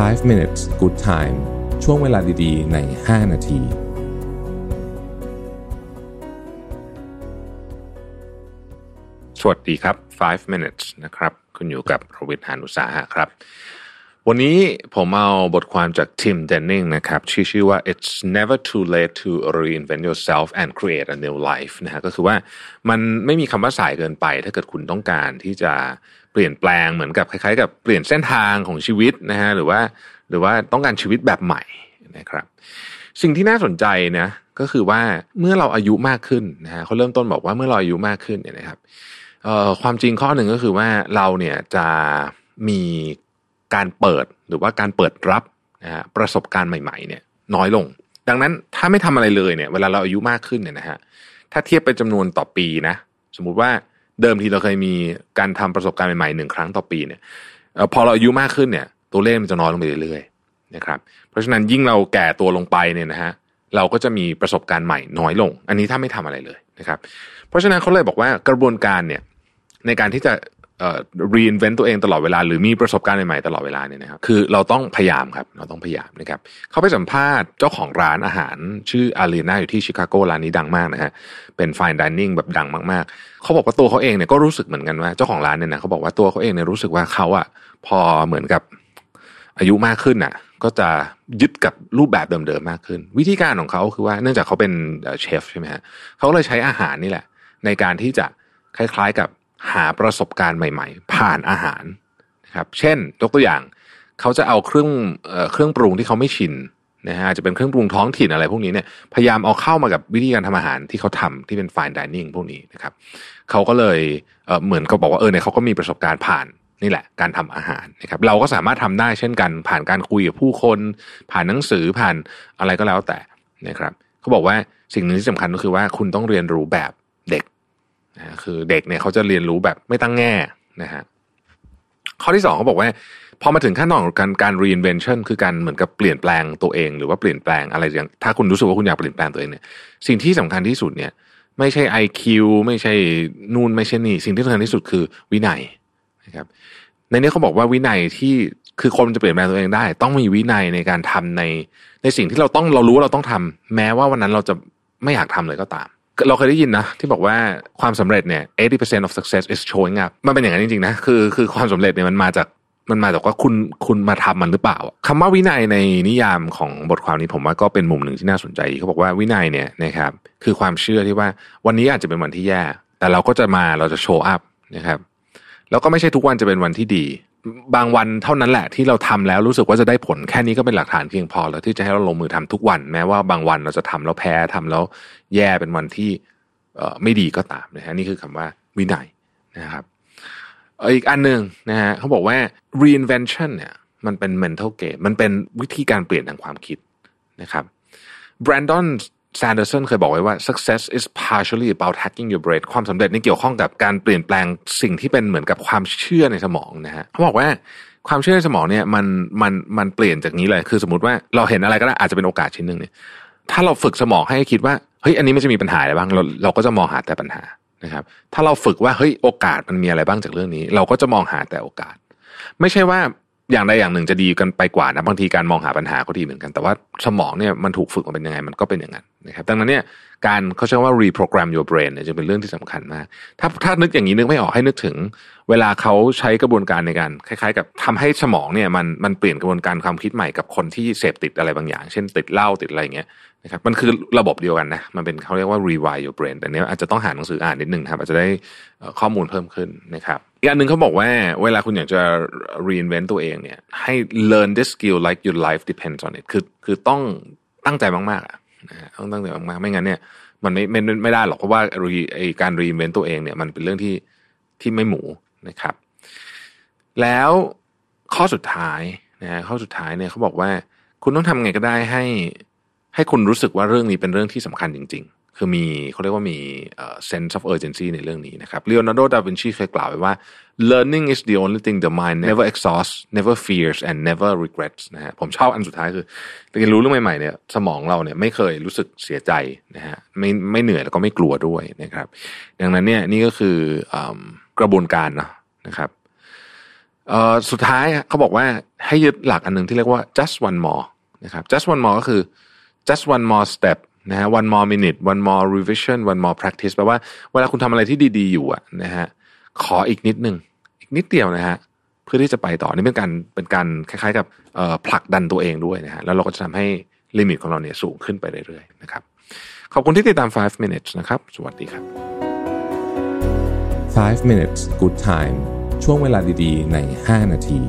5 minutes good time ช่วงเวลาดีๆ ใน 5 นาที สวัสดีครับ 5 minutes นะครับ คุณอยู่กับรวิทย์หานุสาหะครับ วันนี้ผมเอาบทความจาก Tim Denning นะครับชื่อชื่อว่า it's never too late to reinvent yourself and create a new life นะฮะก็คือว่ามันไม่มีคำว่าสายเกินไป ถ้าเกิดคุณต้องการที่จะเปลี่ยนแปลงเหมือนกับคล้ายๆ กับเปลี่ยนเส้นทางของชีวิตนะฮะหรือว่าหรือว่าต้องการชีวิตแบบใหม่นะครับ สิ่งที่น่าสนใจนะก็คือว่าเมื่อเราอายุมากขึ้นนะฮะเขาเริ่มต้นบอกว่าเมื่อเราอายุมากขึ้นเนี่ยนะครับความจริงข้อหนึ่งก็คือว่าเราเนี่ยจะมี การเปิดหรือว่าการเปิดรับนะฮะประสบการณ์ใหม่ๆเนี่ยน้อยลง ดังนั้นถ้าไม่ทำอะไรเลยเนี่ยเวลาเราอายุมากขึ้นเนี่ยนะฮะถ้าเทียบเป็นจำนวนต่อปีนะสมมุติว่าเดิมทีเราเคยมีการทำประสบการณ์ใหม่ๆหนึ่งครั้งต่อปีเนี่ยพอเราอายุมากขึ้นเนี่ย ตัวเลขมันจะน้อยลงไปเรื่อยๆนะครับเพราะฉะนั้นยิ่งเราแก่ตัวลงไปเนี่ยนะฮะเราก็จะมีประสบการณ์ใหม่น้อยลง อันนี้ถ้าไม่ทำอะไรเลยนะครับ เพราะฉะนั้นเขาเลยบอกว่ากระบวนการเนี่ยในการที่จะ เอ่อ reinvent ตัวเองตลอดเวลาหรือมีประสบการณ์ใหม่ๆตลอดเวลาเนี่ยนะครับคือเราต้องพยายามครับเราต้องพยายามนะครับเขาไปสัมภาษณ์เจ้าของร้านอาหารชื่ออารีนาอยู่ที่ชิคาโกร้านนี้ดังมากนะฮะเป็น fine dining แบบดังมากๆ เขาบอกว่าตัวเขาเองเนี่ยก็รู้สึกเหมือนกันว่าเจ้าของร้านเนี่ยนะเขาบอกว่าตัวเขาเองเนี่ยรู้สึกว่าเขาอะพอเหมือนกับอายุมากขึ้นน่ะ ก็จะยึดกับรูปแบบเดิมๆมากขึ้น วิธีการของเขาคือว่าเนื่องจากเขาเป็นเชฟใช่ไหมฮะเขาเลยใช้อาหารนี่แหละ ในการที่จะคล้ายๆกับ หาประสบการณ์ใหม่ ๆ ผ่านอาหารนะครับ เช่นยกตัวอย่างเขาจะเอาเครื่องเอเครื่องปรุงที่เขาไม่ชินนะฮะจะเป็นเครื่องปรุงท้องถิ่นอะไรพวกนี้เนี่ยพยายามเอาเข้ามากับวิธีการทำอาหารที่เขาทำที่เป็น fine dining พวกนี้นะครับเขาก็เลยเเหมือนเขาบอกว่าเออเนี่ยเขาก็มีประสบการณ์ผ่านนี่แหละการทำอาหารนะครับเราก็สามารถทำได้เช่นกัน ผ่านการคุยกับผู้คน ผ่านหนังสือผ่านอะไรก็แล้วแต่นะครับเขาบอกว่าสิ่งหนึ่งที่สำคัญก็คือว่าคุณต้องเรียนรู้แบบเด็ก นะคือเด็กเนี่ยเขาจะเรียนรู้แบบไม่ตั้งแง่นะฮะข้อที่สองเขาบอกว่า พอมาถึงขั้นตอนของการการ reinvention คือการเหมือนกับเปลี่ยนแปลงตัวเอง หรือว่าเปลี่ยนแปลงอะไรอย่างถ้าคุณรู้สึกว่าคุณอยากเปลี่ยนแปลงตัวเองเนี่ยสิ่งที่สำคัญที่สุดเนี่ย ไม่ใช่ IQ ไม่ใช่นู่นไม่ใช่นี่ สิ่งที่สำคัญที่สุดคือวินัยนะครับในนี้เขาบอกว่าวินัยที่คือคนจะเปลี่ยนแปลงตัวเองได้ ต้องมีวินัยในการทำในในสิ่งที่เราต้องเรารู้ว่าเราต้องทำแม้ว่าวันนั้นเราจะไม่อยากทำเลยก็ตาม เราเคยได้ยินนะ ที่บอกว่าความสำเร็จเนี่ย80% of success is showing up มันเป็นอย่างนั้นจริงๆนะคือคือความสำเร็จเนี่ยมันมาจากมันมาจากว่าคุณคุณมาทำมันหรือเปล่าคำว่าวินัยในนิยามของบทความนี้ผมว่าก็เป็นมุมหนึ่งที่น่าสนใจเขาบอกว่าวินัยเนี่ยนะครับคือความเชื่อที่ว่าวันนี้อาจจะเป็นวันที่แย่ แต่เราก็จะมาเราจะโชว์อัพนะครับแล้วก็ไม่ใช่ทุกวันจะเป็นวันที่ดี บางวันเท่านั้นแหละที่เราทำแล้วรู้สึกว่าจะได้ผลแค่นี้ก็เป็นหลักฐานเพียงพอแล้วที่จะให้เราลงมือทำทุกวัน แม้ว่าบางวันเราจะทำแล้วแพ้ทำแล้วแย่เป็นวันที่ไม่ดีก็ตามนะฮะนี่คือคำว่าวินัยนะครับอีกอันหนึ่งนะฮะเขาบอกว่า reinvention เนี่ยมันเป็น mental game มันเป็นวิธีการเปลี่ยนทางความคิดนะครับ Brandon Sanderson เคยบอกไว้ว่า success is partially about hacking your brain ความสำเร็จนี่เกี่ยวข้องกับการเปลี่ยนแปลงสิ่งที่เป็นเหมือนกับความเชื่อในสมองนะฮะเขาบอกว่าความเชื่อในสมองเนี่ยมันมันมันเปลี่ยนจากนี้เลย คือสมมติว่าเราเห็นอะไรก็ได้อาจจะเป็นโอกาสชิ้นหนึ่งเนี่ยถ้าเราฝึกสมองให้คิดว่าเฮ้ยอันนี้มันจะมีปัญหาอะไรบ้างเราเราก็จะมองหาแต่ปัญหานะครับถ้าเราฝึกว่าเฮ้ยโอกาสมันมีอะไรบ้างจากเรื่องนี้ เราก็จะมองหาแต่โอกาส ไม่ใช่ว่า อย่างใดอย่างหนึ่งจะดีกันไปกว่านะบางทีการมองหาปัญหาก็ดีเหมือนกัน แต่ว่าสมองเนี่ยมันถูกฝึกมาเป็นยังไงมันก็เป็นอย่างนั้นนะครับดังนั้นเนี่ยการเขาใช้ว่า reprogram your brain เนี่ยจะเป็นเรื่องที่สำคัญมากถ้าถ้านึกอย่างนี้นึกไม่ออกให้นึกถึง เวลาเขาใช้กระบวนการในการคล้ายๆ กับทำให้สมองเนี่ยมันมันเปลี่ยนกระบวนการความคิดใหม่กับคนที่เสพติดอะไรบางอย่าง เช่นติดเหล้าติดอะไรอย่างเงี้ยนะครับมันคือระบบเดียวกันนะมันเป็นเขาเรียกว่า rewire your brain แต่เนี้ยอาจจะต้องหาหนังสืออ่านนิดนึงครับอาจจะได้ข้อมูลเพิ่มขึ้นนะครับ อีกอันหนึ่งเขาบอกว่า เวลาคุณอยากจะ reinvent ตัวเองเนี่ย ให้ learn this skill like your life depends on it คือคือต้องตั้งใจมากๆอะต้องตั้งใจมากๆ ไม่งั้นเนี่ย มันไม่ไม่ไม่ได้หรอกเพราะว่าไอการ reinvent ตัวเองเนี่ย มันเป็นเรื่องที่ที่ไม่หมูนะครับ แล้วข้อสุดท้ายนะฮะข้อสุดท้ายเนี่ยเขาบอกว่า คุณต้องทำไงก็ได้ให้ ให้คุณรู้สึกว่าเรื่องนี้เป็นเรื่องที่สำคัญจริง ๆ คือมีเขาเรียกว่ามีเอ่อ sense of urgency ในเรื่องนี้นะครับ Leonardo da Vinci เคยกล่าวไว้ว่า learning is the only thing the mind never exhausts never fears and never regrets นะฮะผมชอบอันสุดท้ายคือเรียนรู้เรื่องใหม่ๆเนี่ยสมองเราเนี่ยไม่เคยรู้สึกเสียใจนะฮะไม่ไม่เหนื่อยแล้วก็ไม่กลัวด้วยนะครับ ดังนั้นเนี่ยนี่ก็คืออกระบวนการเนอะนะครับเอ่อสุดท้ายเขาบอกว่าให้ให้ยึดหลักอันหนึ่งที่เรียกว่า just one more นะครับ just one more ก็คือ just one more step นะฮะ one more minute one more revision one more practice แปลว่าเวลาคุณทำอะไรที่ดีๆอยู่อะนะฮะขออีกนิดนึง อีกนิดเดียวนะฮะเพื่อที่จะไปต่อนี่เป็นการเป็นการคล้ายๆ กับผลักดันตัวเองด้วยนะฮะแล้วเราก็จะทำให้ลิมิตของเราเนี่ยสูงขึ้นไปเรื่อยๆนะครับขอบคุณที่ติดตาม 5 minutes นะครับ สวัสดีครับ 5 minutes good time ช่วงเวลาดีๆ ใน 5 นาที